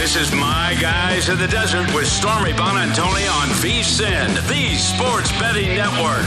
This is My Guys in the Desert with Stormy Buonantony on VSIN, the Sports Betting Network.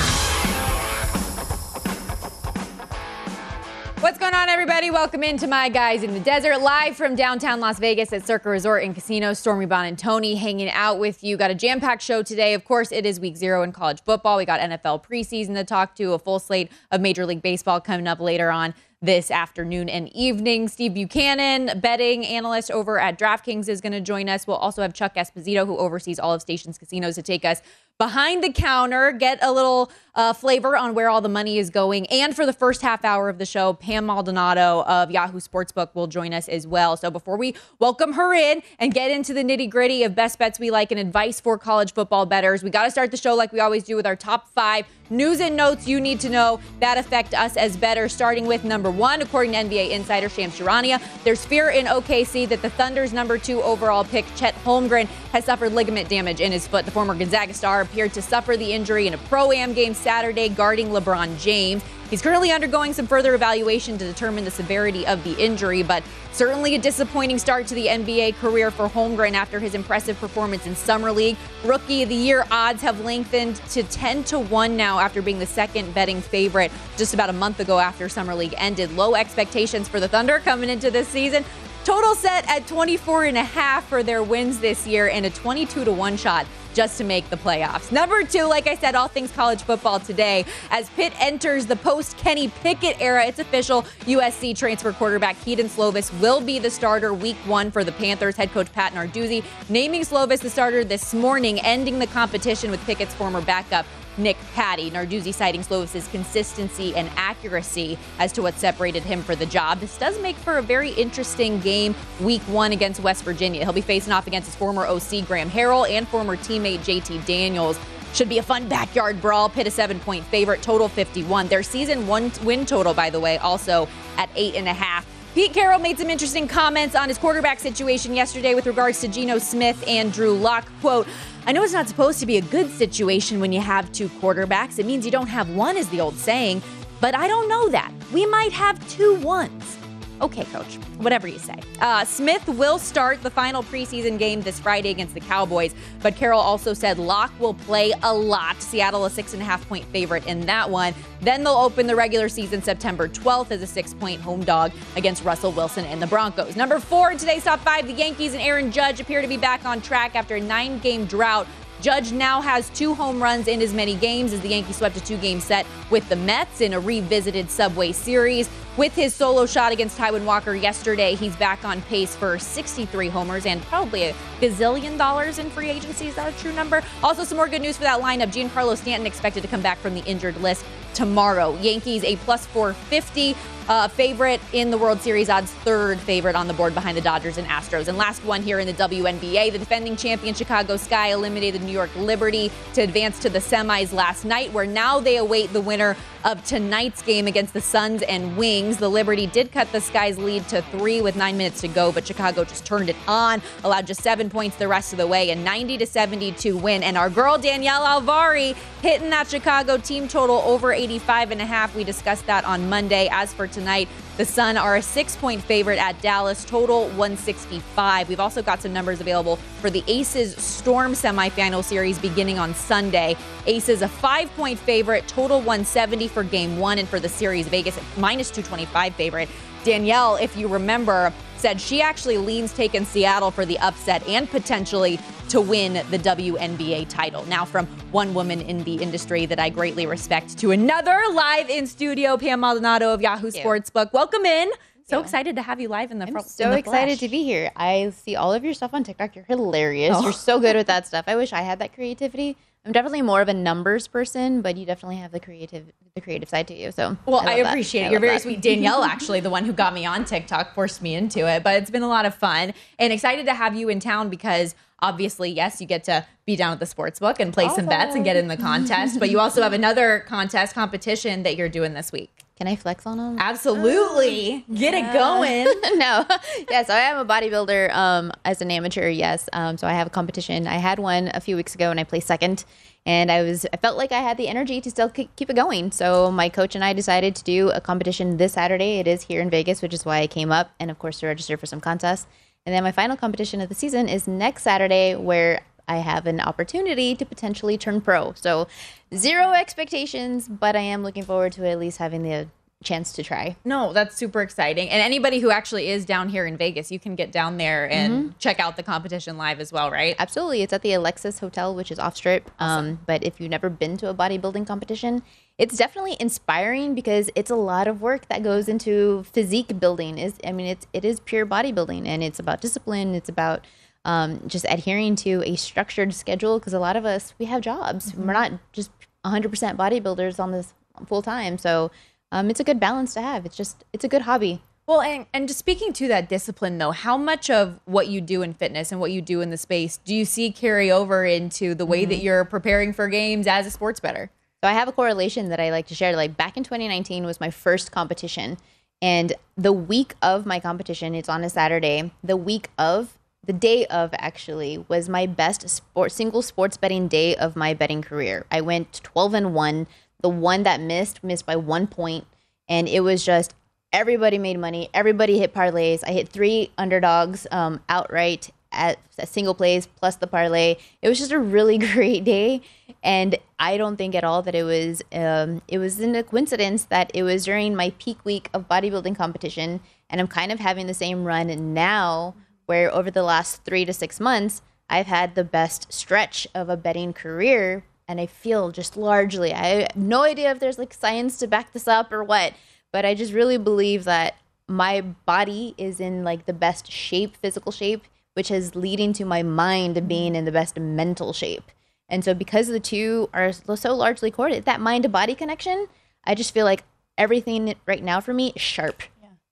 What's going on, everybody? Welcome into My Guys in the Desert, live from downtown Las Vegas at Circa Resort and Casino. Stormy Buonantony hanging out with you. Got a jam-packed show today. Of course, it is week zero in college football. We got NFL preseason to talk to, a full slate of Major League Baseball coming up later on this afternoon and evening. Steve Buchanan, betting analyst over at DraftKings, is going to join us. We'll also have Chuck Esposito, who oversees all of Stations Casinos, to take us behind the counter, get a little uh, flavor on where all the money is going. And for the first half hour of the show, Pam Maldonado of Yahoo Sportsbook will join us as well. So before we welcome her in and get into the nitty gritty of best bets we like and advice for college football bettors, we got to start the show like we always do with our top five news and notes you need to know that affect us as better, Starting with number one, according to NBA insider Shams Charania, there's fear in OKC that the Thunder's number two overall pick, Chet Holmgren, has suffered ligament damage in his foot. The former Gonzaga star appeared to suffer the injury in a pro am game Saturday guarding LeBron James. He's currently undergoing some further evaluation to determine the severity of the injury, but certainly a disappointing start to the NBA career for Holmgren after his impressive performance in Summer League. Rookie of the Year odds have lengthened to 10 to 1 now after being the second betting favorite just about a month ago after Summer League ended. Low expectations for the Thunder coming into this season. Total set at 24 and a half for their wins this year and a 22 to 1 shot just to make the playoffs. Number two, like I said, all things college football today. As Pitt enters the post Kenny Pickett era, it's official. USC transfer quarterback Kedon Slovis will be the starter week one for the Panthers. Head coach Pat Narduzzi naming Slovis the starter this morning, ending the competition with Pickett's former backup Nick Patti. Narduzzi citing Slovis's consistency and accuracy as to what separated him for the job. This does make for a very interesting game week one against West Virginia. He'll be facing off against his former OC Graham Harrell and former teammate JT Daniels. Should be a fun backyard brawl. Pitt a seven point favorite, total 51. Their season one win total, by the way, also at eight and a half. Pete Carroll made some interesting comments on his quarterback situation yesterday with regards to Geno Smith and Drew Lock. Quote, I know it's not supposed to be a good situation when you have two quarterbacks. It means you don't have one, is the old saying. But I don't know that. We might have two ones. Okay, coach, whatever you say. Uh, Smith will start the final preseason game this Friday against the Cowboys, but Carroll also said Lock will play a lot. Seattle, a six and a half point favorite in that one. Then they'll open the regular season September 12th as a six point home dog against Russell Wilson and the Broncos. Number four in today's top five, the Yankees and Aaron Judge appear to be back on track after a nine game drought Judge now has two home runs in as many games as the Yankees swept a two game set with the Mets in a revisited Subway Series. with his solo shot against Taijuan Walker yesterday, he's back on pace for 63 homers and probably a gazillion dollars in free agency. Is that a true number? Also, some more good news for that lineup. Giancarlo Stanton expected to come back from the injured list tomorrow. Yankees a plus 450 uh, favorite in the World Series odds, third favorite on the board behind the Dodgers and Astros. And last one here in the WNBA, the defending champion Chicago Sky eliminated New York Liberty to advance to the semis last night, where now they await the winner of tonight's game against the Suns and Wings. The Liberty did cut the Sky's lead to three with nine minutes to go, but Chicago just turned it on, allowed just seven points the rest of the way, a 90 to 72 win. And our girl Danielle Alvari hitting that Chicago team total over 85 and a half. We discussed that on Monday. As for tonight, the Sun are a six point favorite at Dallas, total 165. We've also got some numbers available for the Aces Storm semifinal series beginning on Sunday. Aces a five point favorite, total 170 for game one, and for the series, Vegas minus 225 favorite. Danielle, if you remember, said she actually leans taking Seattle for the upset and potentially to win the WNBA title. Now, from one woman in the industry that I greatly respect to another live in studio, Pam Maldonado of Yahoo Sportsbook. Welcome in. So excited to have you live in the I'm fr- so the excited to be here. I see all of your stuff on TikTok. You're hilarious. Oh. You're so good with that stuff. I wish I had that creativity. I'm definitely more of a numbers person, but you definitely have the creative the creative side to you. So Well, I, that. appreciate I it. You're very that. sweet. Danielle, actually, the one who got me on TikTok, forced me into it. But it's been a lot of fun and excited to have you in town because obviously, yes, you get to be down at the sports book and play oh, some bets and get in the contest. but you also have another contest competition that you're doing this week. Can I flex on them? Absolutely. Get it going. no. yeah, so I am a bodybuilder um, as an amateur, yes. Um, so I have a competition. I had one a few weeks ago and I placed second. And I was I felt like I had the energy to still keep it going. So my coach and I decided to do a competition this Saturday. It is here in Vegas, which is why I came up and of course to register for some contests. And then my final competition of the season is next Saturday where I have an opportunity to potentially turn pro. So zero expectations, but I am looking forward to at least having the chance to try. No, that's super exciting. And anybody who actually is down here in Vegas, you can get down there and check out the competition live as well, right? Absolutely. It's at the Alexis Hotel, which is off strip. Um, but if you've never been to a bodybuilding competition, it's definitely inspiring because it's a lot of work that goes into physique building. Is I mean, it's it is pure bodybuilding, and it's about discipline. It's about um, just adhering to a structured schedule because a lot of us we have jobs. We're not just 100% bodybuilders on this full time. So um, it's a good balance to have. It's just it's a good hobby. Well, and, and just speaking to that discipline, though, how much of what you do in fitness and what you do in the space do you see carry over into the way that you're preparing for games as a sports better? So I have a correlation that I like to share. Like back in 2019 was my first competition, and the week of my competition, it's on a Saturday. The week of, the day of actually, was my best sport single sports betting day of my betting career. I went 12 and one. The one that missed missed by one point, and it was just everybody made money. Everybody hit parlays. I hit three underdogs um, outright at, at single plays plus the parlay. It was just a really great day, and I don't think at all that it was um, it was in a coincidence that it was during my peak week of bodybuilding competition, and I'm kind of having the same run now, where over the last three to six months I've had the best stretch of a betting career, and I feel just largely I have no idea if there's like science to back this up or what, but I just really believe that my body is in like the best shape, physical shape, which is leading to my mind being in the best mental shape. And so because the two are so largely correlated, that mind to body connection, I just feel like everything right now for me is sharp.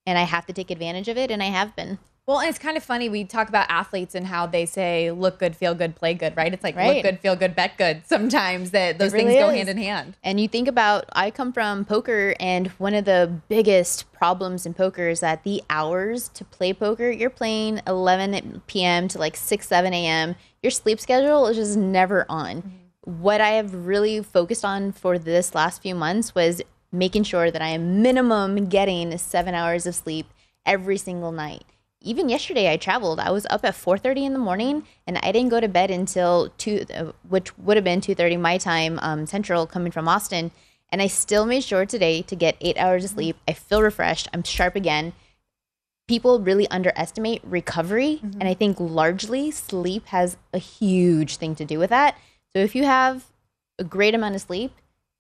And I have to take advantage of it and I have been. Well, and it's kind of funny. We talk about athletes and how they say look good, feel good, play good, right? It's like look good, feel good, bet good. Sometimes that those really things go is. hand in hand. And you think about, I come from poker, and one of the biggest problems in poker is that the hours to play poker, you're playing 11 p.m. to like 6, 7 a.m. Your sleep schedule is just never on. Mm-hmm. What I have really focused on for this last few months was making sure that I am minimum getting seven hours of sleep every single night even yesterday I traveled. I was up at 4:30 in the morning and I didn't go to bed until 2 uh, which would have been 2:30 my time um, central coming from Austin and I still made sure today to get 8 hours of sleep. I feel refreshed. I'm sharp again. People really underestimate recovery and I think largely sleep has a huge thing to do with that. So if you have a great amount of sleep,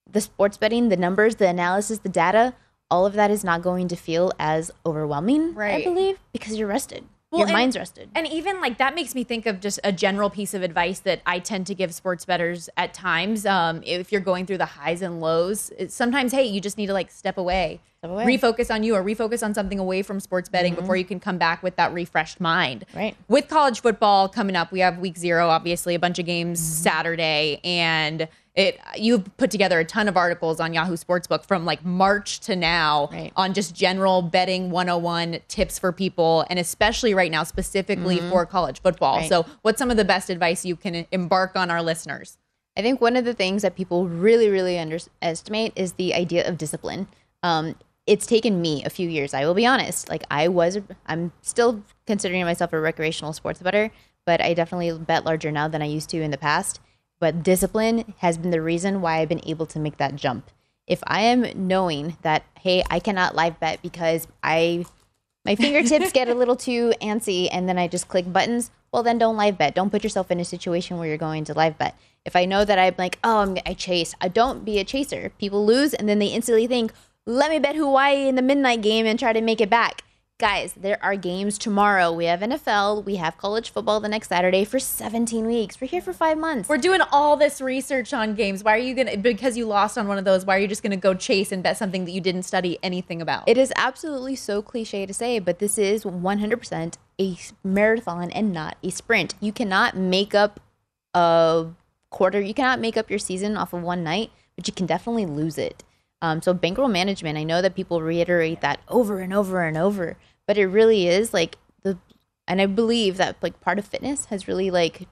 the sports betting, the numbers, the analysis, the data all of that is not going to feel as overwhelming, Right. I believe, because you're rested. Well, Your and- mind's rested. And even like that makes me think of just a general piece of advice that I tend to give sports betters at times. Um, if you're going through the highs and lows, sometimes, hey, you just need to like step away, Step away. Mm-hmm. refocus on you or refocus on something away from sports betting before you can come back with that refreshed mind. Right. With college football coming up, we have week zero, obviously, a bunch of games Mm-hmm. Saturday. And it you've put together a ton of articles on Yahoo Sportsbook from like March to now Right. on just general betting 101 tips for people and especially right now specifically for college football. Mm-hmm. Right. So, what's some of the best advice you can embark on our listeners? I think one of the things that people really, really underestimate is the idea of discipline. Um, it's taken me a few years. I will be honest. Like I was, I'm still considering myself a recreational sports better, but I definitely bet larger now than I used to in the past. But discipline has been the reason why I've been able to make that jump. If I am knowing that, hey, I cannot live bet because I my fingertips get a little too antsy and then I just click buttons, well, then don't live bet. Don't put yourself in a situation where you're going to live bet. If I know that I'm like, oh, I'm, I chase, I don't be a chaser. People lose and then they instantly think, let me bet Hawaii in the midnight game and try to make it back. Guys, there are games tomorrow. We have NFL, we have college football the next Saturday for 17 weeks. We're here for five months. We're doing all this research on games. Why are you going to, because you lost on one of those, why are you just going to go chase and bet something that you didn't study anything about? It is absolutely so cliche to say, but this is 100% a marathon and not a sprint. You cannot make up a quarter, you cannot make up your season off of one night, but you can definitely lose it. Um, so, bankroll management, I know that people reiterate that over and over and over, but it really is like the, and I believe that like part of fitness has really like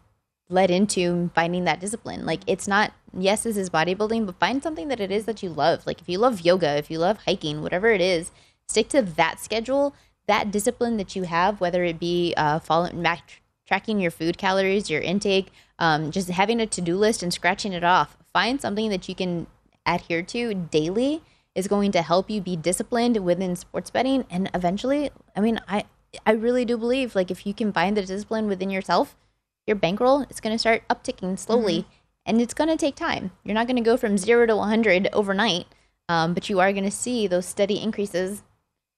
led into finding that discipline. Like it's not yes, this is bodybuilding, but find something that it is that you love. Like if you love yoga, if you love hiking, whatever it is, stick to that schedule, that discipline that you have, whether it be uh, following back, tracking your food calories, your intake, um, just having a to do list and scratching it off. Find something that you can adhere to daily is going to help you be disciplined within sports betting and eventually i mean i i really do believe like if you can find the discipline within yourself your bankroll is going to start upticking slowly and it's going to take time. You're not going to go from 0 to 100 overnight um, but you are going to see those steady increases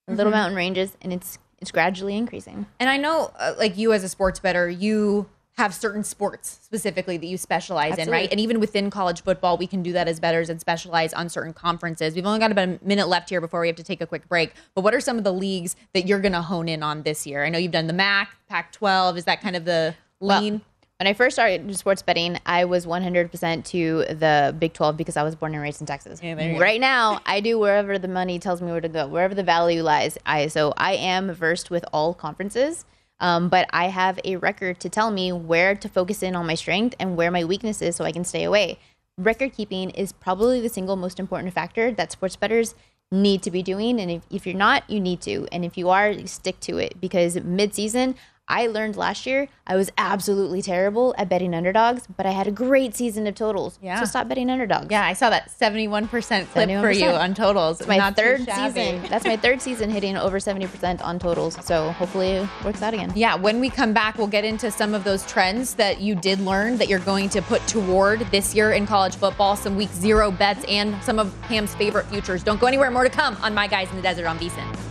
in little mountain ranges and it's it's gradually increasing. And I know, uh, like you as a sports better, you have certain sports specifically that you specialize in, right? And even within college football, we can do that as betters and specialize on certain conferences. We've only got about a minute left here before we have to take a quick break. But what are some of the leagues that you're going to hone in on this year? I know you've done the MAC, Pac 12. Is that kind of the Well, lean? when I first started sports betting, I was 100% to the Big 12 because I was born and raised in Texas. Yeah, go. right now, I do wherever the money tells me where to go, wherever the value lies. I so I am versed with all conferences, um, but I have a record to tell me where to focus in on my strength and where my weakness is, so I can stay away. Record keeping is probably the single most important factor that sports bettors need to be doing, and if, if you're not, you need to, and if you are, stick to it because mid-season. I learned last year I was absolutely terrible at betting underdogs, but I had a great season of totals. Yeah. So stop betting underdogs. Yeah, I saw that 71% clip for you on totals. It's my Not third season. That's my third season hitting over 70% on totals. So hopefully it works out again. Yeah, when we come back, we'll get into some of those trends that you did learn that you're going to put toward this year in college football, some week zero bets, and some of Pam's favorite futures. Don't go anywhere. More to come on My Guys in the Desert on VSIN.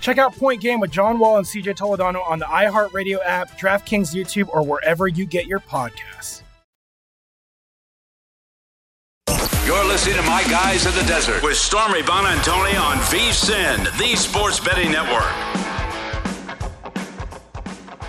Check out Point Game with John Wall and CJ Toledano on the iHeartRadio app, DraftKings YouTube, or wherever you get your podcasts. You're listening to My Guys in the Desert with Stormy Buonantony on VSIN, the Sports Betting Network.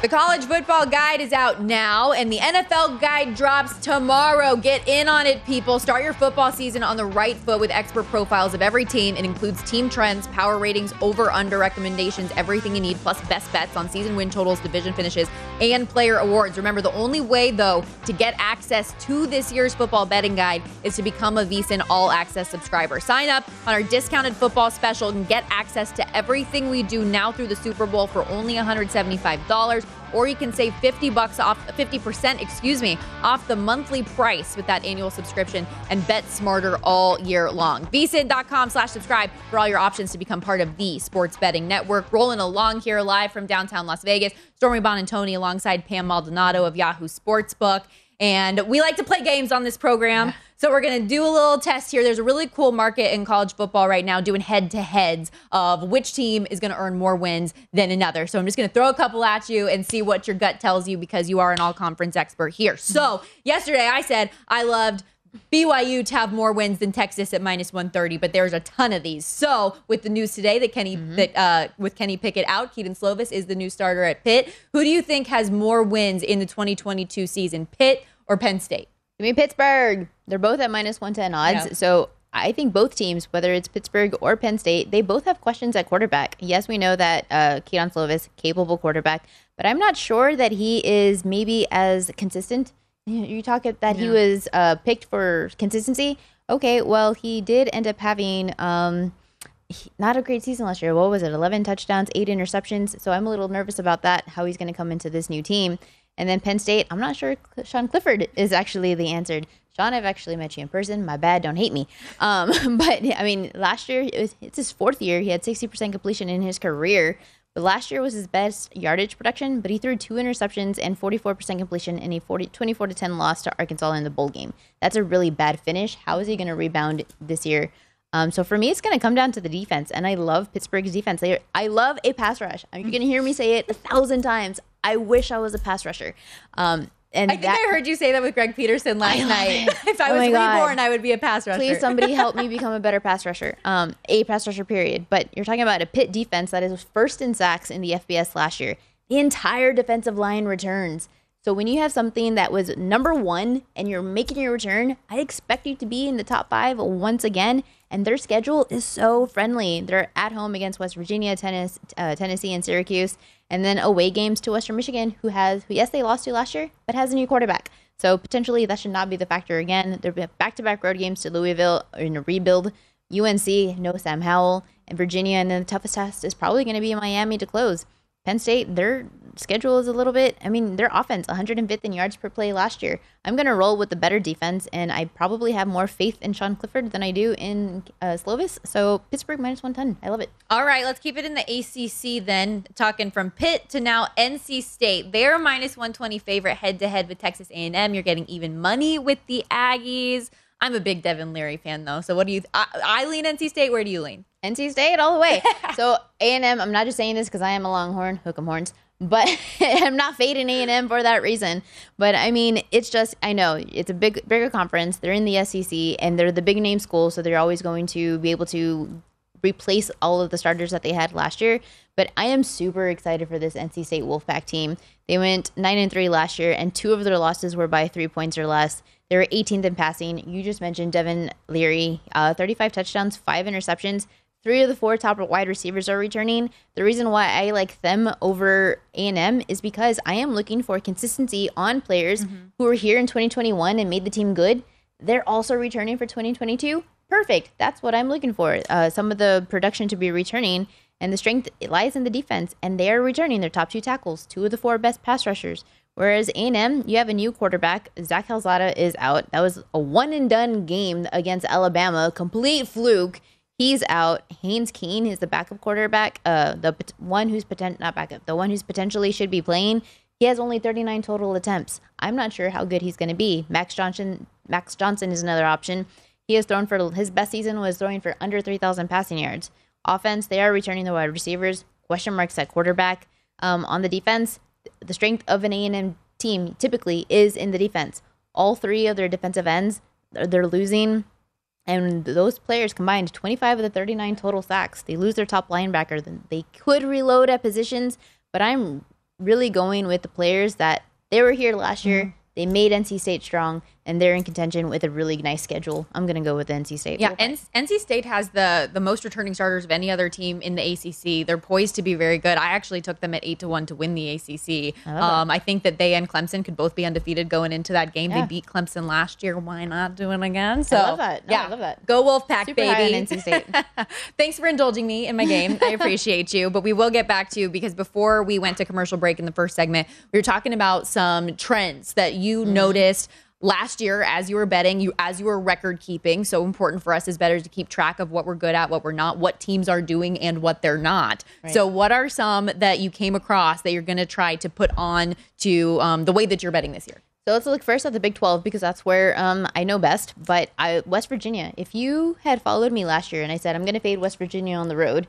The college football guide is out now, and the NFL guide drops tomorrow. Get in on it, people. Start your football season on the right foot with expert profiles of every team. It includes team trends, power ratings, over under recommendations, everything you need, plus best bets on season win totals, division finishes, and player awards. Remember, the only way, though, to get access to this year's football betting guide is to become a VSIN All Access subscriber. Sign up on our discounted football special and get access to everything we do now through the Super Bowl for only $175 or you can save 50 bucks off 50%, excuse me, off the monthly price with that annual subscription and bet smarter all year long. vsin.com slash subscribe for all your options to become part of the sports betting network. Rolling along here live from downtown Las Vegas. Stormy Buonantony alongside Pam Maldonado of Yahoo Sportsbook. And we like to play games on this program. So we're going to do a little test here. There's a really cool market in college football right now doing head to heads of which team is going to earn more wins than another. So I'm just going to throw a couple at you and see what your gut tells you because you are an all conference expert here. So yesterday I said I loved BYU to have more wins than Texas at minus 130, but there's a ton of these. So with the news today that Kenny mm-hmm. that uh, with Kenny Pickett out, Kedon Slovis is the new starter at Pitt. Who do you think has more wins in the 2022 season, Pitt or Penn State? Give me Pittsburgh. They're both at minus 110 odds. Yeah. So I think both teams, whether it's Pittsburgh or Penn State, they both have questions at quarterback. Yes, we know that uh, Kedon Slovis, capable quarterback, but I'm not sure that he is maybe as consistent. You talk that yeah. he was uh, picked for consistency. Okay, well, he did end up having um, not a great season last year. What was it? 11 touchdowns, eight interceptions. So I'm a little nervous about that, how he's going to come into this new team. And then Penn State, I'm not sure Sean Clifford is actually the answer. Sean, I've actually met you in person. My bad, don't hate me. Um, but I mean, last year it was, it's his fourth year. He had 60% completion in his career. But last year was his best yardage production, but he threw two interceptions and 44% completion in a 40, 24 to 10 loss to Arkansas in the bowl game. That's a really bad finish. How is he going to rebound this year? Um, so for me, it's going to come down to the defense, and I love Pittsburgh's defense. They, I love a pass rush. You're going to hear me say it a thousand times. I wish I was a pass rusher. Um, and I think that, I heard you say that with Greg Peterson last night. if I oh was reborn, I would be a pass rusher. Please, somebody help me become a better pass rusher. Um, a pass rusher, period. But you're talking about a Pitt defense that is first in sacks in the FBS last year. The entire defensive line returns. So when you have something that was number one and you're making your return, I expect you to be in the top five once again. And their schedule is so friendly. They're at home against West Virginia, Tennessee, uh, Tennessee, and Syracuse and then away games to Western Michigan, who has, who, yes, they lost to last year, but has a new quarterback. So potentially that should not be the factor again. They're back to back road games to Louisville in a rebuild. UNC, no Sam Howell, and Virginia, and then the toughest test is probably going to be Miami to close. Penn State, their schedule is a little bit, I mean, their offense, 105th in yards per play last year. I'm going to roll with the better defense, and I probably have more faith in Sean Clifford than I do in uh, Slovis. So Pittsburgh minus 110. I love it. All right, let's keep it in the ACC then. Talking from Pitt to now NC State. They're minus 120 favorite head to head with Texas A&M. You're getting even money with the Aggies. I'm a big Devin Leary fan though. So what do you? Th- I, I lean NC State. Where do you lean? NC State all the way. so A&M, I'm not just saying this because I am a Longhorn, hook 'em horns, but I'm not fading A and M for that reason. But I mean, it's just I know it's a big, bigger conference. They're in the SEC and they're the big name school, so they're always going to be able to replace all of the starters that they had last year. But I am super excited for this NC State Wolfpack team. They went nine and three last year, and two of their losses were by three points or less. They were 18th in passing. You just mentioned Devin Leary, uh, 35 touchdowns, five interceptions. Three of the four top wide receivers are returning. The reason why I like them over A&M is because I am looking for consistency on players who were here in 2021 and made the team good. They're also returning for 2022. Perfect. That's what I'm looking for. Uh, some of the production to be returning, and the strength lies in the defense. And they are returning their top two tackles, two of the four best pass rushers. Whereas A&M, you have a new quarterback. Zach Calzada is out. That was a one and done game against Alabama, complete fluke. He's out. Haynes King is the backup quarterback. Uh, the one who's potent not backup, the one who's potentially should be playing. He has only 39 total attempts. I'm not sure how good he's going to be. Max Johnson, Max Johnson is another option. He has thrown for his best season was throwing for under 3,000 passing yards. Offense, they are returning the wide receivers. Question marks at quarterback. Um, on the defense, the strength of an A&M team typically is in the defense. All three of their defensive ends, they're losing, and those players combined 25 of the 39 total sacks. They lose their top linebacker. Then they could reload at positions, but I'm really going with the players that they were here last year. Mm-hmm. They made NC State strong, and they're in contention with a really nice schedule. I'm going to go with NC State. Yeah, N- NC State has the the most returning starters of any other team in the ACC. They're poised to be very good. I actually took them at eight to one to win the ACC. I Um, I think that they and Clemson could both be undefeated going into that game. Yeah. They beat Clemson last year. Why not do it again? So I love that. No, yeah, I love that. Go Wolfpack, Super baby. NC State. Thanks for indulging me in my game. I appreciate you. But we will get back to you because before we went to commercial break in the first segment, we were talking about some trends that you Mm-hmm. noticed last year as you were betting, you as you were record keeping. So important for us as bettors to keep track of what we're good at, what we're not, what teams are doing, and what they're not. Right. So, what are some that you came across that you're going to try to put on to um, the way that you're betting this year? So let's look first at the Big 12 because that's where um, I know best. But I, West Virginia, if you had followed me last year and I said I'm going to fade West Virginia on the road,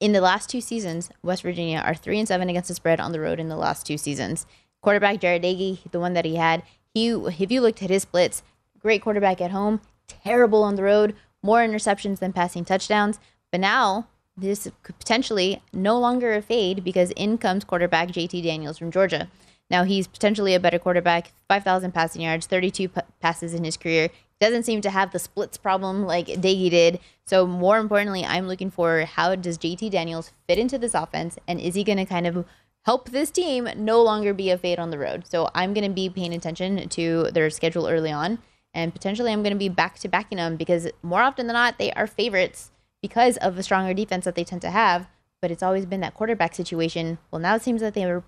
in the last two seasons, West Virginia are three and seven against the spread on the road in the last two seasons. Quarterback Jarret Doege, the one that he had, he if you looked at his splits, great quarterback at home, terrible on the road, more interceptions than passing touchdowns. But now this could potentially no longer a fade because in comes quarterback JT Daniels from Georgia. Now he's potentially a better quarterback, 5,000 passing yards, 32 p- passes in his career. Doesn't seem to have the splits problem like Doege did. So more importantly, I'm looking for how does JT Daniels fit into this offense and is he going to kind of help this team no longer be a fade on the road? So I'm going to be paying attention to their schedule early on and potentially I'm going to be back to backing them because more often than not they are favorites because of a stronger defense that they tend to have. But it's always been that quarterback situation. Well, now it seems that they were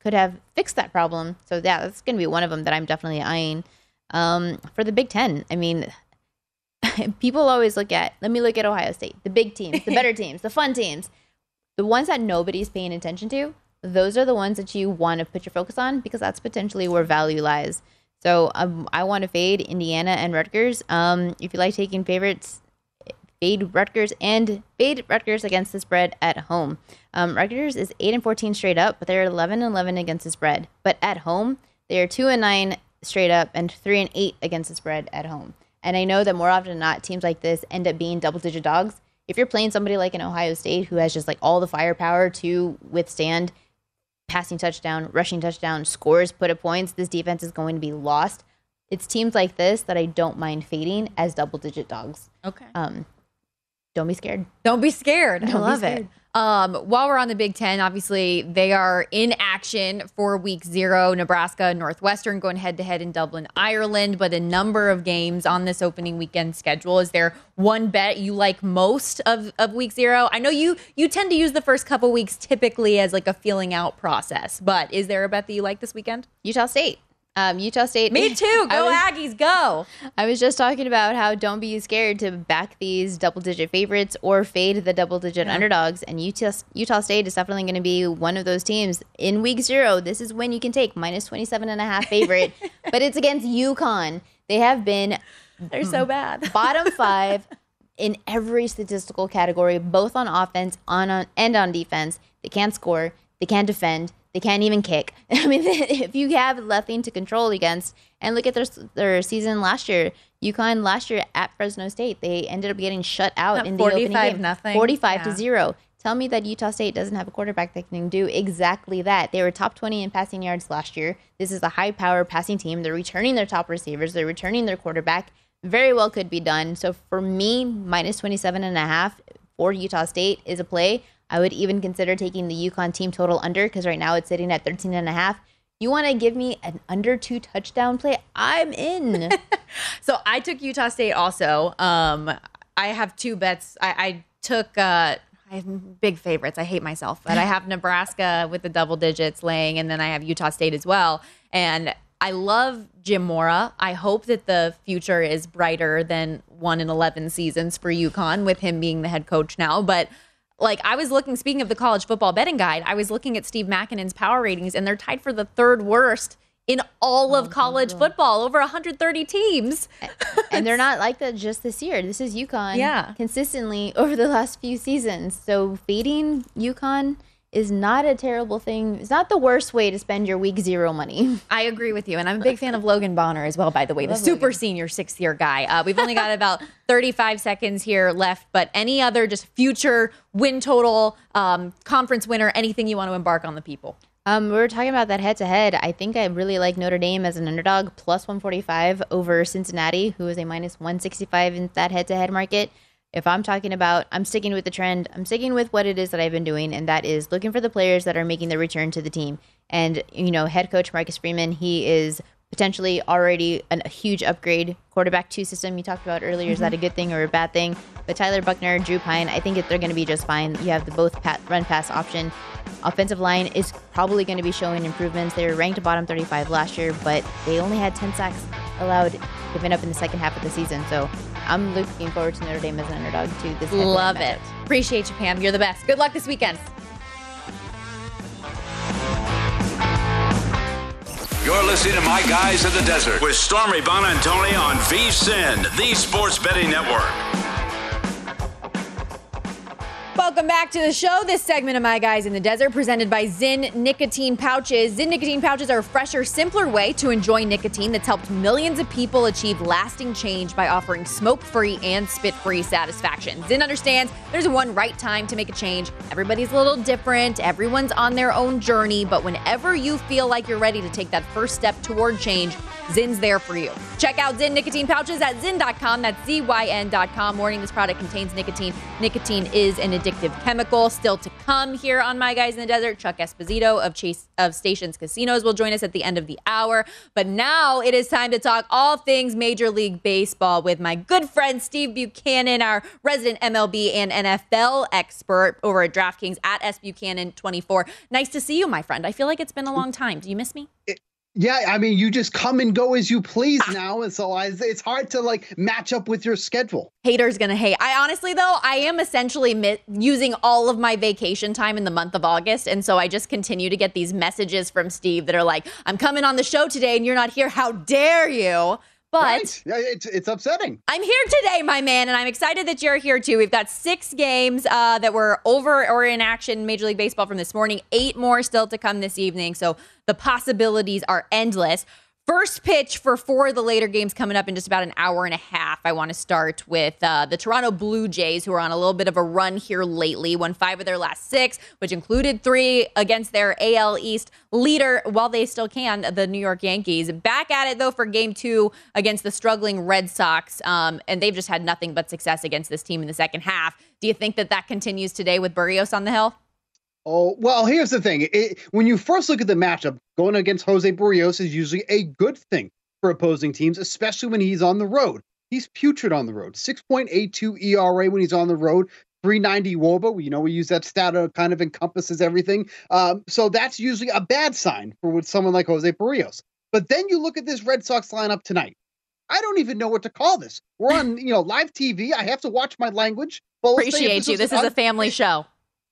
could have fixed that problem. So yeah, that's going to be one of them that I'm definitely eyeing. Um, for the Big Ten, I mean, people always look at. Let me look at Ohio State, the big teams, the better teams, the fun teams, the ones that nobody's paying attention to. Those are the ones that you want to put your focus on because that's potentially where value lies. So um, I want to fade Indiana and Rutgers. Um, if you like taking favorites, fade Rutgers and fade Rutgers against the spread at home. Um, Rutgers is eight and fourteen straight up, but they're eleven and eleven against the spread. But at home, they are two and nine straight up and three and eight against the spread at home. And I know that more often than not, teams like this end up being double digit dogs. If you're playing somebody like an Ohio State who has just like all the firepower to withstand passing touchdown, rushing touchdown, scores, put up points, this defense is going to be lost. It's teams like this that I don't mind fading as double digit dogs. Okay. Um, don't be scared. Don't be scared. I Don't be love scared. it. Um, while we're on the Big Ten, obviously they are in action for Week Zero. Nebraska, Northwestern going head to head in Dublin, Ireland. But a number of games on this opening weekend schedule. Is there one bet you like most of, of Week Zero? I know you you tend to use the first couple weeks typically as like a feeling out process, but is there a bet that you like this weekend? Utah State. Um, Utah State. Me too. Go was- Aggies, go. I was just talking about how don't be scared to back these double digit favorites or fade the double digit underdogs. And Utah, Utah State is definitely going to be one of those teams. In week zero, this is when you can take minus 27 and a half favorite, but it's against UConn. They have been They're so bad. Bottom five in every statistical category, both on offense on, on and on defense. They can't score. They can't defend. They can't even kick. I mean, if you have nothing to control against, and look at their their season last year, UConn last year at Fresno State, they ended up getting shut out Not in the opening game, nothing? forty-five Yeah. to zero. Tell me that Utah State doesn't have a quarterback that can do exactly that. They were top 20 in passing yards last year. This is a high power passing team. They're returning their top receivers, they're returning their quarterback. Very well could be done. So for me, minus 27 and a half for Utah State is a play. I would even consider taking the UConn team total under because right now it's sitting at 13 and a half. You want to give me an under two touchdown play? I'm in. So I took Utah State also. Um, I have two bets. I, I took. Uh, I have big favorites. I hate myself, but I have Nebraska with the double digits laying, and then I have Utah State as well. And I love Jim Mora. I hope that the future is brighter than one in eleven seasons for UConn with him being the head coach now. But like I was looking, speaking of the college football betting guide, I was looking at Steve Makinen's power ratings, and they're tied for the third worst in all oh, of college football, over 130 teams. and they're not like that just this year. This is UConn Yeah. consistently over the last few seasons. So fading UConn is not a terrible thing. It's not the worst way to spend your week zero money. I agree with you, and I'm a big fan of Logan Bonner as well. By the way, the super senior sixth year guy. Uh, we've only got about 35 seconds here left, but any other just future win total, um, conference winner, anything you want to embark on the people. Um, we were talking about that head to head. I think I really like Notre Dame as an underdog, plus 145 over Cincinnati, who is a minus 165 in that head to head market. If I'm talking about, I'm sticking with the trend. I'm sticking with what it is that I've been doing, and that is looking for the players that are making the return to the team. And, you know, head coach Marcus Freeman, he is potentially already an, a huge upgrade. Quarterback two system you talked about earlier, is that a mm-hmm. good thing or a bad thing? But Tyler Buchner, Drew Pyne, I think they're going to be just fine. You have the both pat, run pass option. Offensive line is probably going to be showing improvements. They were ranked bottom 35 last year, but they only had 10 sacks allowed given up in the second half of the season. So I'm looking forward to Notre Dame as an underdog too. this. head-to-head Love matchup. it. Appreciate you, Pam. You're the best. Good luck this weekend. You're listening to My Guys in the Desert with Stormy Buonantony on VSIN, the Sports Betting Network. Welcome back to the show. This segment of My Guys in the Desert presented by Zyn Nicotine Pouches. Zyn Nicotine Pouches are a fresher, simpler way to enjoy nicotine that's helped millions of people achieve lasting change by offering smoke free and spit free satisfaction. Zyn understands there's one right time to make a change. Everybody's a little different, everyone's on their own journey, but whenever you feel like you're ready to take that first step toward change, Zyn's there for you. Check out Zyn Nicotine Pouches at Zyn.com. That's Z-Y-N.com. Warning, this product contains nicotine. Nicotine is an addictive chemical. Still to come here on My Guys in the Desert, Chuck Esposito of Chase of Stations Casinos will join us at the end of the hour. But now it is time to talk all things Major League Baseball with my good friend Steve Buchanan, our resident MLB and NFL expert over at DraftKings at S Buchanan 24. Nice to see you, my friend. I feel like it's been a long time. Do you miss me? Yeah, I mean, you just come and go as you please Ah. now, and so I, it's hard to like match up with your schedule. Haters gonna hate. I honestly though, I am essentially mi- using all of my vacation time in the month of August, and so I just continue to get these messages from Steve that are like, "I'm coming on the show today, and you're not here. How dare you?" But Right. Yeah, it's it's upsetting. I'm here today, my man, and I'm excited that you're here too. We've got six games uh, that were over or in action in Major League Baseball from this morning, eight more still to come this evening. So the possibilities are endless. First pitch for four of the later games coming up in just about an hour and a half. I want to start with uh, the Toronto Blue Jays, who are on a little bit of a run here lately. Won five of their last six, which included three against their AL East leader, while they still can, the New York Yankees. Back at it, though, for game two against the struggling Red Sox. Um, and they've just had nothing but success against this team in the second half. Do you think that that continues today with Berrios on the hill? Oh well, here's the thing: it, when you first look at the matchup, going against Jose Berrios is usually a good thing for opposing teams, especially when he's on the road. He's putrid on the road. 6.82 ERA when he's on the road. 390 WOBA. You know, we use that stat uh, kind of encompasses everything. Um, so that's usually a bad sign for with someone like Jose Berrios. But then you look at this Red Sox lineup tonight. I don't even know what to call this. We're on, you know, live TV. I have to watch my language. But let's say if Appreciate you. This is a family show.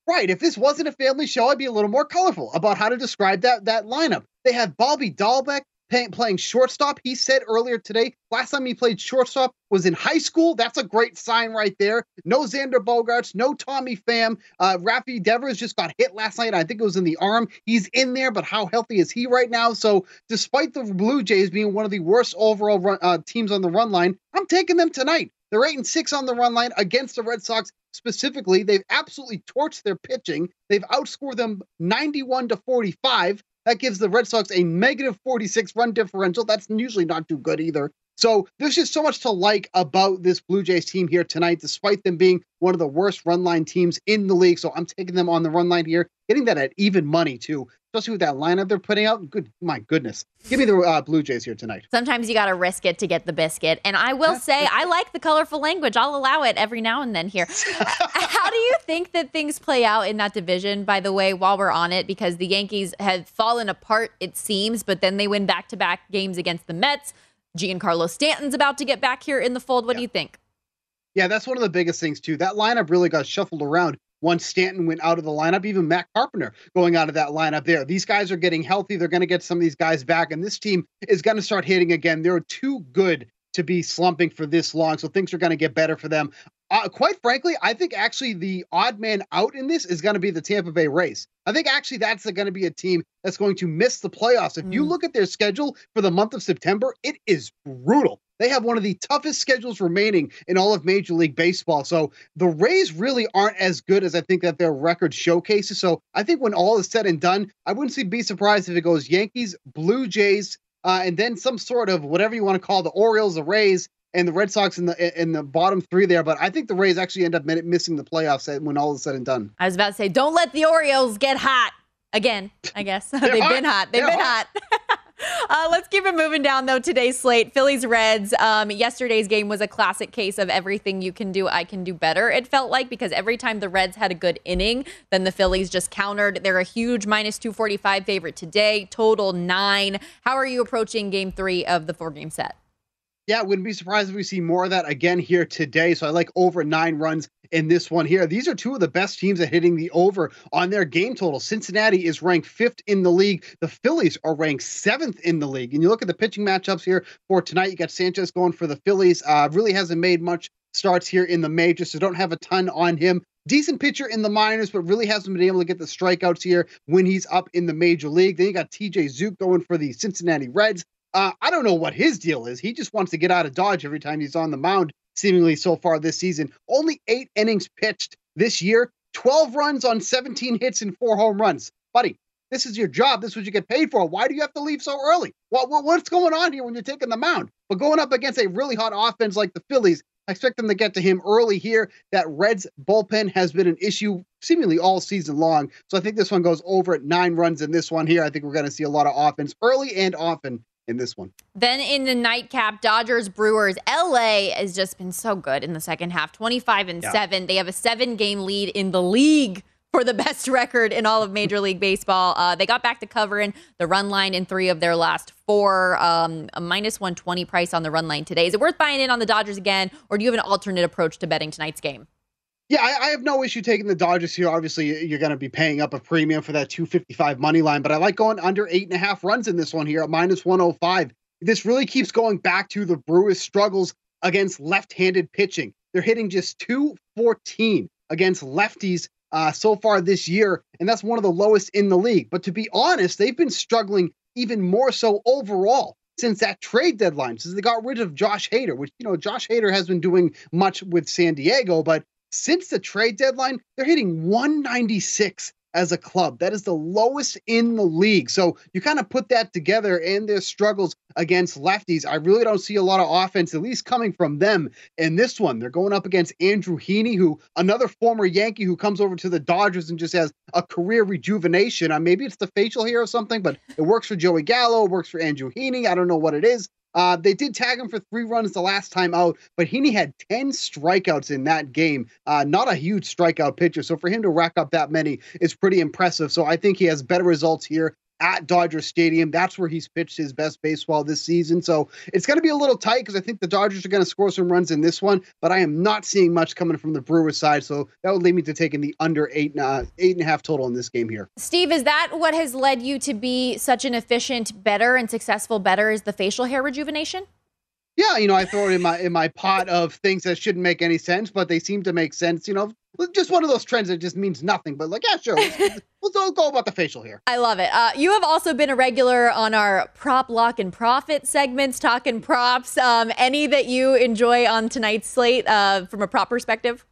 Right. If this wasn't a family show, I'd be a little more colorful about how to describe that that lineup. They have Bobby Dalbec, pay, playing shortstop. He said earlier today, last time he played shortstop was in high school. That's a great sign right there. No Xander Bogaerts, no Tommy Pham. Uh, Rafi Devers just got hit last night. I think it was in the arm. He's in there, but how healthy is he right now? So, despite the Blue Jays being one of the worst overall run, uh, teams on the run line, I'm taking them tonight. They're eight and six on the run line against the Red Sox specifically. They've absolutely torched their pitching. They've outscored them 91 to 45. That gives the Red Sox a negative 46 run differential. That's usually not too good either. So there's just so much to like about this Blue Jays team here tonight, despite them being one of the worst run line teams in the league. So I'm taking them on the run line here, getting that at even money too, especially with that lineup they're putting out. Good, my goodness. Give me the uh, Blue Jays here tonight. Sometimes you got to risk it to get the biscuit. And I will say, I like the colorful language. I'll allow it every now and then here. How do you think that things play out in that division, by the way, while we're on it? Because the Yankees have fallen apart, it seems, but then they win back to back games against the Mets. Giancarlo Stanton's about to get back here in the fold. What yeah. do you think? Yeah, that's one of the biggest things, too. That lineup really got shuffled around once Stanton went out of the lineup, even Matt Carpenter going out of that lineup there. These guys are getting healthy. They're going to get some of these guys back, and this team is going to start hitting again. They're too good to be slumping for this long, so things are going to get better for them. Uh, quite frankly, I think actually the odd man out in this is going to be the Tampa Bay Rays. I think actually that's going to be a team that's going to miss the playoffs. If mm. you look at their schedule for the month of September, it is brutal. They have one of the toughest schedules remaining in all of Major League Baseball. So the Rays really aren't as good as I think that their record showcases. So I think when all is said and done, I wouldn't be surprised if it goes Yankees, Blue Jays, uh, and then some sort of whatever you want to call the Orioles, the Rays, and the Red Sox in the in the bottom three there. But I think the Rays actually end up missing the playoffs when all is said and done. I was about to say, don't let the Orioles get hot again. I guess they've hot. been hot. They've They're been hot. hot. Uh, let's keep it moving down, though. Today's slate Phillies Reds. Um, yesterday's game was a classic case of everything you can do, I can do better. It felt like because every time the Reds had a good inning, then the Phillies just countered. They're a huge minus 245 favorite today, total nine. How are you approaching game three of the four game set? Yeah, wouldn't be surprised if we see more of that again here today. So I like over nine runs in this one here. These are two of the best teams at hitting the over on their game total. Cincinnati is ranked fifth in the league. The Phillies are ranked seventh in the league. And you look at the pitching matchups here for tonight. You got Sanchez going for the Phillies. Uh, really hasn't made much starts here in the majors, so don't have a ton on him. Decent pitcher in the minors, but really hasn't been able to get the strikeouts here when he's up in the major league. Then you got TJ Zeuch going for the Cincinnati Reds. Uh, I don't know what his deal is. He just wants to get out of Dodge every time he's on the mound, seemingly so far this season. Only eight innings pitched this year, 12 runs on 17 hits and four home runs. Buddy, this is your job. This is what you get paid for. Why do you have to leave so early? What, what, what's going on here when you're taking the mound? But going up against a really hot offense like the Phillies, I expect them to get to him early here. That Reds bullpen has been an issue seemingly all season long. So I think this one goes over at nine runs in this one here. I think we're going to see a lot of offense early and often in this one. Then in the nightcap, Dodgers Brewers. LA has just been so good in the second half 25 and yeah. 7. They have a seven game lead in the league for the best record in all of Major League Baseball. Uh, they got back to covering the run line in three of their last four, um, a minus 120 price on the run line today. Is it worth buying in on the Dodgers again, or do you have an alternate approach to betting tonight's game? Yeah, I, I, have no issue taking the Dodgers here. Obviously, you're going to be paying up a premium for that 255 money line, but I like going under eight and a half runs in this one here at minus 105. This really keeps going back to the Brewers' struggles against left handed pitching. They're hitting just 214 against lefties uh, so far this year, and that's one of the lowest in the league. But to be honest, they've been struggling even more so overall since that trade deadline, since they got rid of Josh Hader, which, you know, Josh Hader has been doing much with San Diego, but since the trade deadline, they're hitting 196 as a club. That is the lowest in the league. So you kind of put that together and their struggles against lefties. I really don't see a lot of offense, at least coming from them in this one. They're going up against Andrew Heaney, who another former Yankee who comes over to the Dodgers and just has a career rejuvenation. Uh, maybe it's the facial hair or something, but it works for Joey Gallo, it works for Andrew Heaney. I don't know what it is. Uh, they did tag him for three runs the last time out, but Heaney had 10 strikeouts in that game. Uh, not a huge strikeout pitcher. So for him to rack up that many is pretty impressive. So I think he has better results here at Dodger Stadium. That's where he's pitched his best baseball this season. So it's going to be a little tight because I think the Dodgers are going to score some runs in this one, but I am not seeing much coming from the Brewers side. So that would lead me to taking the under eight, uh, eight and a half total in this game here. Steve, is that what has led you to be such an efficient better and successful better is the facial hair rejuvenation? Yeah, you know, I throw it in my in my pot of things that shouldn't make any sense, but they seem to make sense. You know, just one of those trends that just means nothing. But like, yeah, sure, let's, let's go about the facial here. I love it. Uh, you have also been a regular on our prop lock and profit segments, talking props. Um, any that you enjoy on tonight's slate uh, from a prop perspective?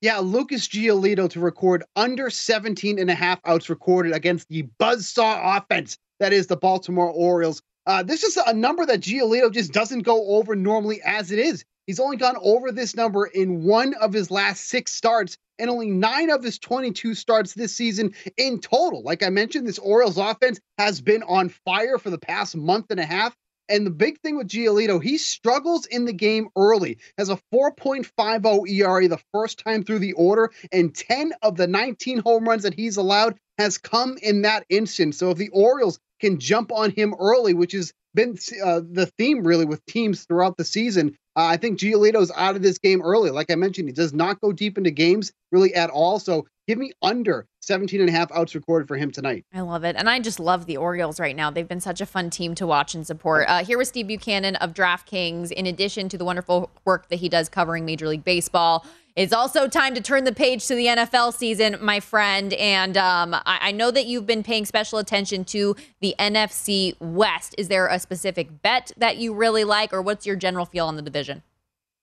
Yeah, Lucas Giolito to record under 17 and a half outs recorded against the buzzsaw offense that is the Baltimore Orioles. Uh, this is a number that Giolito just doesn't go over normally as it is. He's only gone over this number in one of his last six starts and only nine of his 22 starts this season in total. Like I mentioned, this Orioles offense has been on fire for the past month and a half. And the big thing with Giolito, he struggles in the game early, has a 4.50 ERA the first time through the order, and 10 of the 19 home runs that he's allowed has come in that instance. So if the Orioles can jump on him early, which has been uh, the theme really with teams throughout the season. Uh, I think Giolito's out of this game early. Like I mentioned, he does not go deep into games really at all. So give me under 17 and a half outs recorded for him tonight. I love it. And I just love the Orioles right now. They've been such a fun team to watch and support. Uh, here was Steve Buchanan of DraftKings, in addition to the wonderful work that he does covering Major League Baseball. It's also time to turn the page to the NFL season, my friend. And um, I, I know that you've been paying special attention to the NFC West. Is there a specific bet that you really like, or what's your general feel on the division?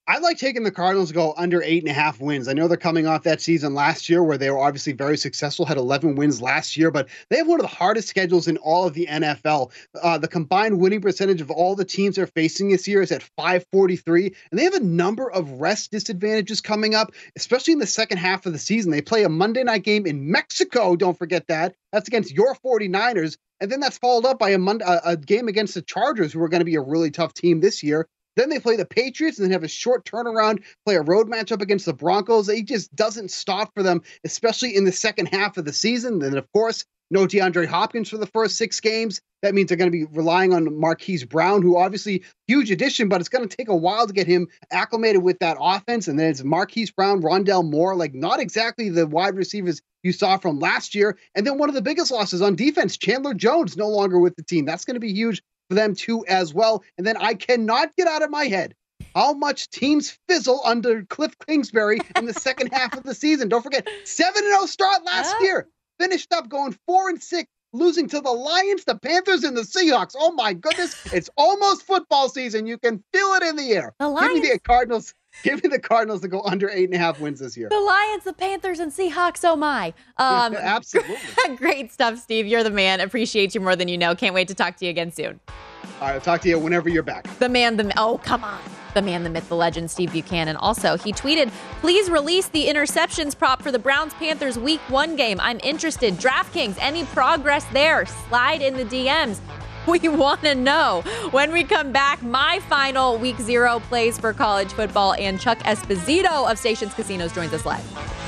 I like taking the Cardinals go under eight and a half wins. I know they're coming off that season last year where they were obviously very successful, had 11 wins last year, but they have one of the hardest schedules in all of the NFL. Uh, the combined winning percentage of all the teams they're facing this year is at 543, and they have a number of rest disadvantages coming up, especially in the second half of the season. They play a Monday night game in Mexico, don't forget that. That's against your 49ers. And then that's followed up by a, Monday, a game against the Chargers, who are going to be a really tough team this year. Then they play the Patriots and then have a short turnaround, play a road matchup against the Broncos. It just doesn't stop for them, especially in the second half of the season. Then, of course, no DeAndre Hopkins for the first six games. That means they're going to be relying on Marquise Brown, who obviously huge addition, but it's going to take a while to get him acclimated with that offense. And then it's Marquise Brown, Rondale Moore, like not exactly the wide receivers you saw from last year. And then one of the biggest losses on defense, Chandler Jones, no longer with the team. That's going to be huge them too as well. And then I cannot get out of my head how much teams fizzle under Cliff Kingsbury in the second half of the season. Don't forget, 7 0 start last yeah. year. Finished up going 4 and 6, losing to the Lions, the Panthers, and the Seahawks. Oh my goodness. It's almost football season. You can feel it in the air. The Lions. Give me the Cardinals. Give me the Cardinals to go under eight and a half wins this year. The Lions, the Panthers, and Seahawks. Oh my! Um, Absolutely. great stuff, Steve. You're the man. Appreciate you more than you know. Can't wait to talk to you again soon. All right, I'll talk to you whenever you're back. The man, the oh come on, the man, the myth, the legend, Steve Buchanan. Also, he tweeted, "Please release the interceptions prop for the Browns Panthers Week One game. I'm interested. DraftKings, any progress there? Slide in the DMs." We want to know. When we come back, my final week zero plays for college football, and Chuck Esposito of Stations Casinos joins us live.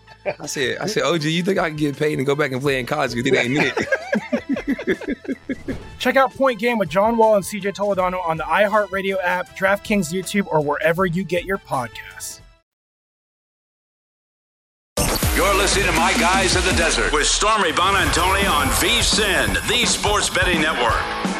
I said, I said, OG, you think I can get paid and go back and play in college because it ain't it? Check out Point Game with John Wall and CJ Toledano on the iHeartRadio app, DraftKings YouTube, or wherever you get your podcasts. You're listening to My Guys in the Desert with Stormy Buonantony on VSIN, the Sports Betting Network.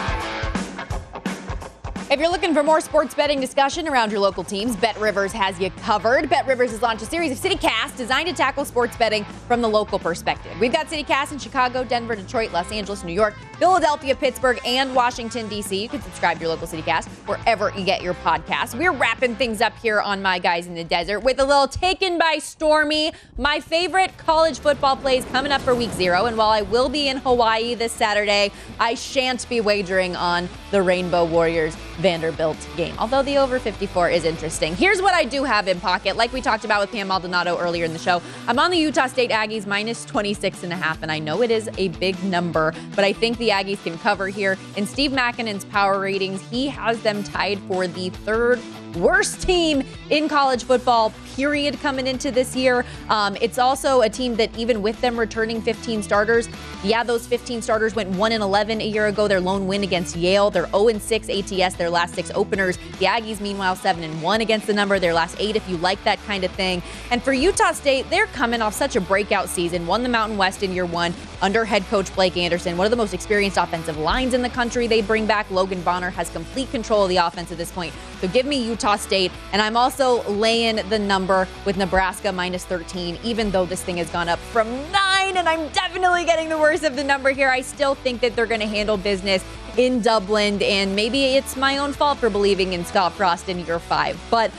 If you're looking for more sports betting discussion around your local teams, Bet Rivers has you covered. Bet Rivers has launched a series of CityCasts designed to tackle sports betting from the local perspective. We've got CityCasts in Chicago, Denver, Detroit, Los Angeles, New York, Philadelphia, Pittsburgh, and Washington, D.C. You can subscribe to your local CityCast wherever you get your podcasts. We're wrapping things up here on My Guys in the Desert with a little Taken by Stormy. My favorite college football plays coming up for week zero. And while I will be in Hawaii this Saturday, I shan't be wagering on the Rainbow Warriors Vanderbilt game. Although the over 54 is interesting. Here's what I do have in pocket. Like we talked about with Pam Maldonado earlier in the show, I'm on the Utah State Aggies minus 26 and a half, and I know it is a big number, but I think the Aggies can cover here. In Steve Makinen's power ratings, he has them tied for the third worst team in college football, period, coming into this year. Um, it's also a team that, even with them returning 15 starters, yeah, those 15 starters went 1 and 11 a year ago. Their lone win against Yale. They're 0 and 6 ATS, their last six openers. The Aggies, meanwhile, 7 and 1 against the number, their last eight, if you like that kind of thing. And for Utah State, they're coming off such a breakout season, won the Mountain West in year one under head coach Blake Anderson, one of the most experienced offensive lines in the country. They bring back Logan Bonner, has complete control of the offense at this point. So give me Utah State. And I'm also laying the number with Nebraska minus 13, even though this thing has gone up from nine. And I'm definitely getting the worst of the number here. I still think that they're going to handle business in Dublin. And maybe it's my own fault for believing in Scott Frost in year five. But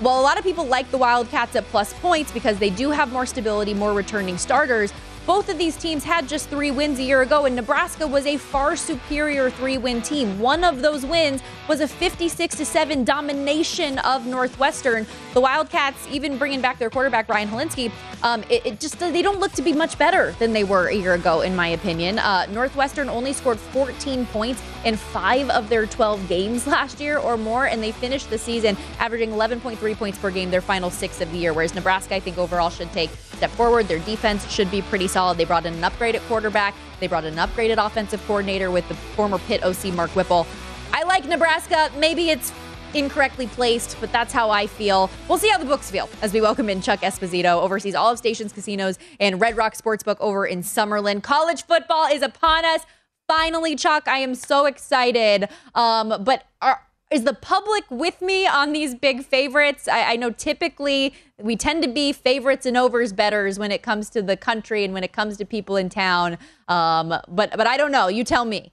while a lot of people like the Wildcats at plus points because they do have more stability, more returning starters, both of these teams had just three wins a year ago, and Nebraska was a far superior three win team. One of those wins was a 56 7 domination of Northwestern. The Wildcats, even bringing back their quarterback, Ryan Hilinski, um, it, it just they don't look to be much better than they were a year ago, in my opinion. Uh, Northwestern only scored 14 points in five of their 12 games last year or more, and they finished the season averaging 11.3 points per game, their final six of the year. Whereas Nebraska, I think overall, should take a step forward. Their defense should be pretty solid. They brought in an upgrade at quarterback. They brought in an upgraded offensive coordinator with the former Pitt OC Mark Whipple. I like Nebraska. Maybe it's incorrectly placed, but that's how I feel. We'll see how the books feel as we welcome in Chuck Esposito, oversees all of Stations Casinos and Red Rock Sportsbook over in Summerlin. College football is upon us. Finally, Chuck, I am so excited. Um, but are, is the public with me on these big favorites? I, I know typically we tend to be favorites and overs betters when it comes to the country and when it comes to people in town. Um, but but I don't know. You tell me.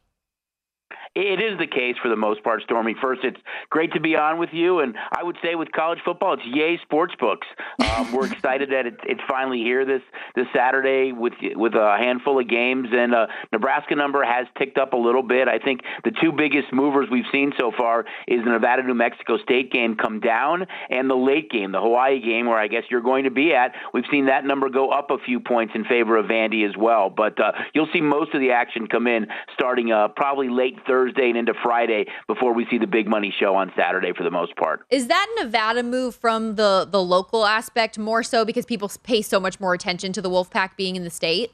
It is the case for the most part, Stormy. First, it's great to be on with you, and I would say with college football, it's yay sports books. Um, we're excited that it, it's finally here this this Saturday with with a handful of games, and uh, Nebraska number has ticked up a little bit. I think the two biggest movers we've seen so far is the Nevada New Mexico State game come down, and the late game, the Hawaii game, where I guess you're going to be at. We've seen that number go up a few points in favor of Vandy as well, but uh, you'll see most of the action come in starting uh, probably late Thursday. Thursday and into Friday before we see the big money show on Saturday for the most part. Is that Nevada move from the the local aspect more so because people pay so much more attention to the Wolfpack being in the state?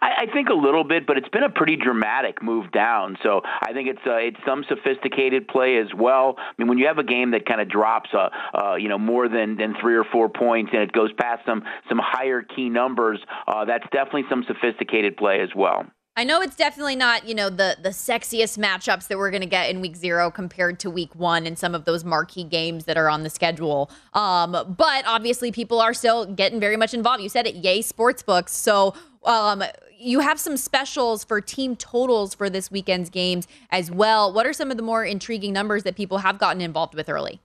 I, I think a little bit, but it's been a pretty dramatic move down. So I think it's uh, it's some sophisticated play as well. I mean, when you have a game that kind of drops, uh, uh, you know, more than than three or four points, and it goes past some some higher key numbers, uh, that's definitely some sophisticated play as well. I know it's definitely not, you know, the the sexiest matchups that we're going to get in week 0 compared to week 1 and some of those marquee games that are on the schedule. Um, but obviously people are still getting very much involved. You said it, yay sportsbooks. So um, you have some specials for team totals for this weekend's games as well. What are some of the more intriguing numbers that people have gotten involved with early?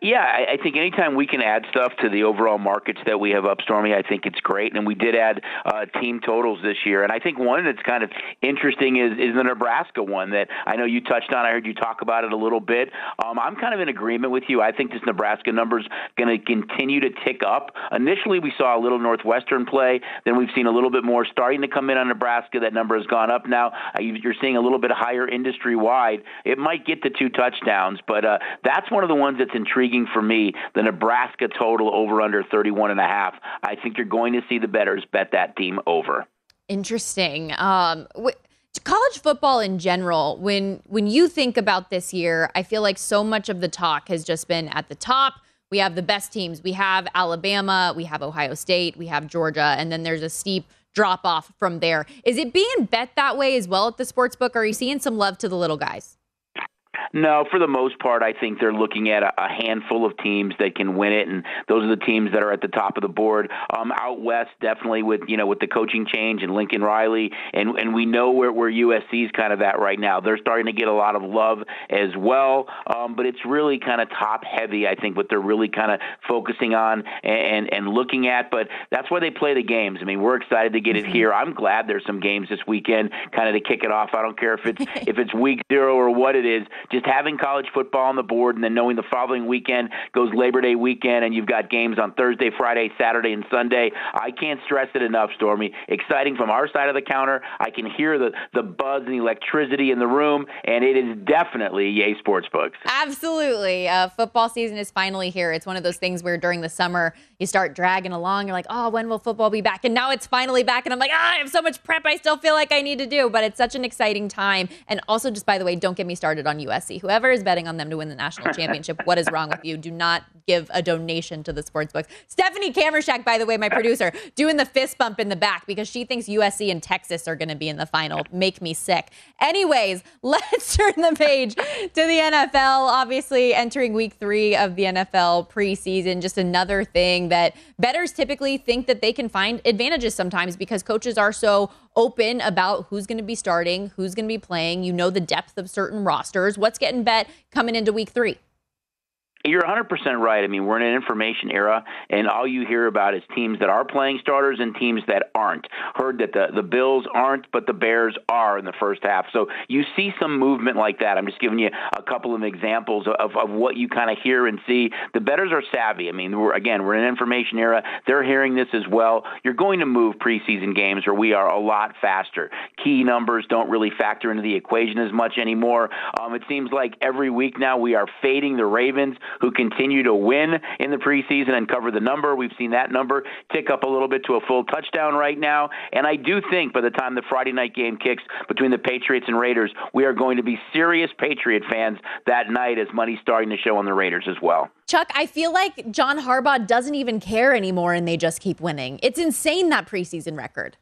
Yeah, I, I think anytime we can add stuff to the overall markets that we have up, Stormy, I think it's great. And we did add uh, team totals this year. And I think one that's kind of interesting is, is the Nebraska one that I know you touched on. I heard you talk about it a little bit. Um, I'm kind of in agreement with you. I think this Nebraska number is going to continue to tick up. Initially, we saw a little Northwestern play. Then we've seen a little bit more starting to come in on Nebraska. That number has gone up now. Uh, you're seeing a little bit higher industry wide. It might get to two touchdowns, but uh, that's one of the ones that's intriguing for me. The Nebraska total over under 31 and a half. I think you're going to see the betters bet that team over. Interesting. Um, college football in general when when you think about this year i feel like so much of the talk has just been at the top we have the best teams we have alabama we have ohio state we have georgia and then there's a steep drop off from there is it being bet that way as well at the sports book or are you seeing some love to the little guys no, for the most part, I think they're looking at a, a handful of teams that can win it, and those are the teams that are at the top of the board. Um, out west, definitely with you know with the coaching change and Lincoln Riley, and and we know where where USC's kind of at right now. They're starting to get a lot of love as well, um, but it's really kind of top heavy. I think what they're really kind of focusing on and and looking at. But that's why they play the games. I mean, we're excited to get it here. I'm glad there's some games this weekend, kind of to kick it off. I don't care if it's if it's week zero or what it is just having college football on the board and then knowing the following weekend goes Labor Day weekend and you've got games on Thursday, Friday, Saturday, and Sunday. I can't stress it enough, Stormy. Exciting from our side of the counter. I can hear the, the buzz and the electricity in the room, and it is definitely Yay Sportsbooks. Absolutely. Uh, football season is finally here. It's one of those things where during the summer, you start dragging along. You're like, oh, when will football be back? And now it's finally back. And I'm like, ah, I have so much prep I still feel like I need to do. But it's such an exciting time. And also, just by the way, don't get me started on USC. Whoever is betting on them to win the national championship, what is wrong with you? Do not give a donation to the sports books. Stephanie Kamershak, by the way, my producer, doing the fist bump in the back because she thinks USC and Texas are going to be in the final. Make me sick. Anyways, let's turn the page to the NFL. Obviously, entering week three of the NFL preseason, just another thing that bettors typically think that they can find advantages sometimes because coaches are so open about who's going to be starting, who's going to be playing. You know the depth of certain rosters. What's getting bet coming into week three? You're 100% right. I mean, we're in an information era, and all you hear about is teams that are playing starters and teams that aren't. Heard that the, the Bills aren't, but the Bears are in the first half. So you see some movement like that. I'm just giving you a couple of examples of, of what you kind of hear and see. The bettors are savvy. I mean, we're, again, we're in an information era. They're hearing this as well. You're going to move preseason games where we are a lot faster. Key numbers don't really factor into the equation as much anymore. Um, it seems like every week now we are fading the Ravens who continue to win in the preseason and cover the number. We've seen that number tick up a little bit to a full touchdown right now. And I do think by the time the Friday night game kicks between the Patriots and Raiders, we are going to be serious Patriot fans that night as money's starting to show on the Raiders as well. Chuck, I feel like John Harbaugh doesn't even care anymore and they just keep winning. It's insane that preseason record.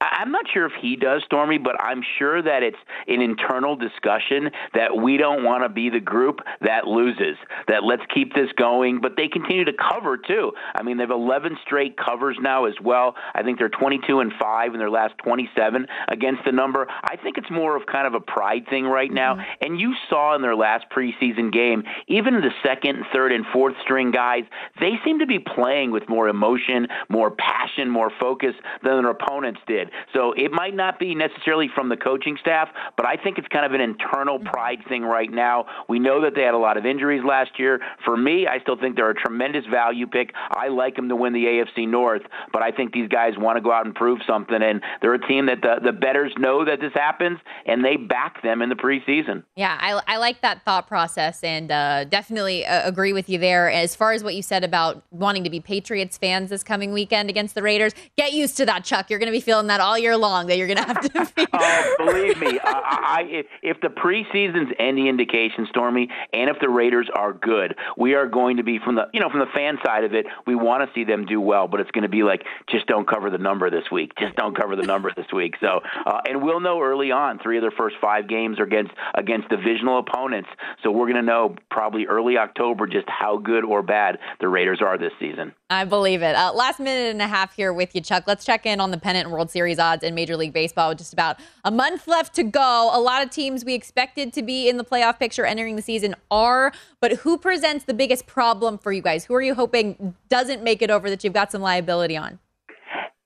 I'm not sure if he does, Stormy, but I'm sure that it's an internal discussion that we don't want to be the group that loses. That let's keep this going, but they continue to cover too. I mean, they have 11 straight covers now as well. I think they're 22 and five in their last 27 against the number. I think it's more of kind of a pride thing right now. Mm-hmm. And you saw in their last preseason game, even the second, third, and fourth string guys, they seem to be playing with more emotion, more passion, more focus than their opponents did did. So it might not be necessarily from the coaching staff, but I think it's kind of an internal pride thing right now. We know that they had a lot of injuries last year. For me, I still think they're a tremendous value pick. I like them to win the AFC North, but I think these guys want to go out and prove something, and they're a team that the, the betters know that this happens, and they back them in the preseason. Yeah, I, I like that thought process, and uh, definitely uh, agree with you there. As far as what you said about wanting to be Patriots fans this coming weekend against the Raiders, get used to that, Chuck. You're going to be feeling that all year long. That you're going to have to. Be- oh, believe me, I, I, if, if the preseason's any indication, Stormy, and if the Raiders are good, we are going to be from the you know from the fan side of it. We want to see them do well, but it's going to be like just don't cover the number this week. Just don't cover the number this week. So, uh, and we'll know early on. Three of their first five games are against against divisional opponents. So we're going to know probably early October just how good or bad the Raiders are this season. I believe it. Uh, last minute and a half here with you, Chuck. Let's check in on the pennant and World Series odds in Major League Baseball with just about a month left to go. A lot of teams we expected to be in the playoff picture entering the season are, but who presents the biggest problem for you guys? Who are you hoping doesn't make it over that you've got some liability on?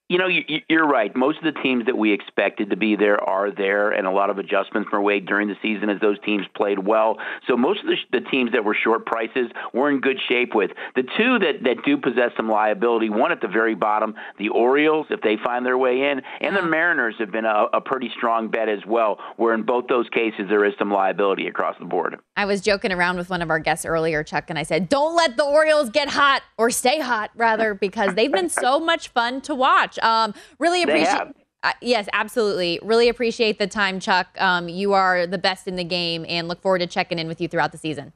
You know, you're right. Most of the teams that we expected to be there are there, and a lot of adjustments were made during the season as those teams played well. So most of the, the teams that were short prices we're in good shape with. The two that, that do possess some liability, one at the very bottom, the Orioles, if they find their way in, and the Mariners have been a, a pretty strong bet as well, where in both those cases there is some liability across the board. I was joking around with one of our guests earlier, Chuck, and I said, don't let the Orioles get hot, or stay hot, rather, because they've been so much fun to watch. Um, really appreciate. Uh, yes, absolutely. Really appreciate the time, Chuck. Um, you are the best in the game, and look forward to checking in with you throughout the season.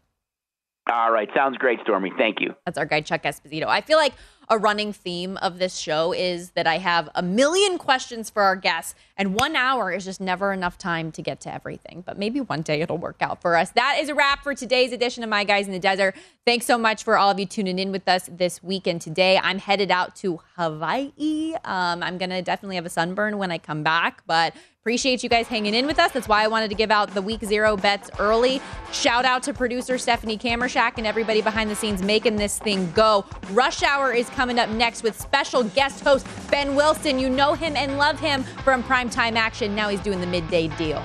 All right, sounds great, Stormy. Thank you. That's our guy, Chuck Esposito. I feel like a running theme of this show is that I have a million questions for our guests, and one hour is just never enough time to get to everything. But maybe one day it'll work out for us. That is a wrap for today's edition of My Guys in the Desert. Thanks so much for all of you tuning in with us this weekend today. I'm headed out to Hawaii. Um, I'm going to definitely have a sunburn when I come back, but Appreciate you guys hanging in with us. That's why I wanted to give out the week zero bets early. Shout out to producer Stephanie Kamershack and everybody behind the scenes making this thing go. Rush Hour is coming up next with special guest host Ben Wilson. You know him and love him from Primetime Action. Now he's doing the midday deal.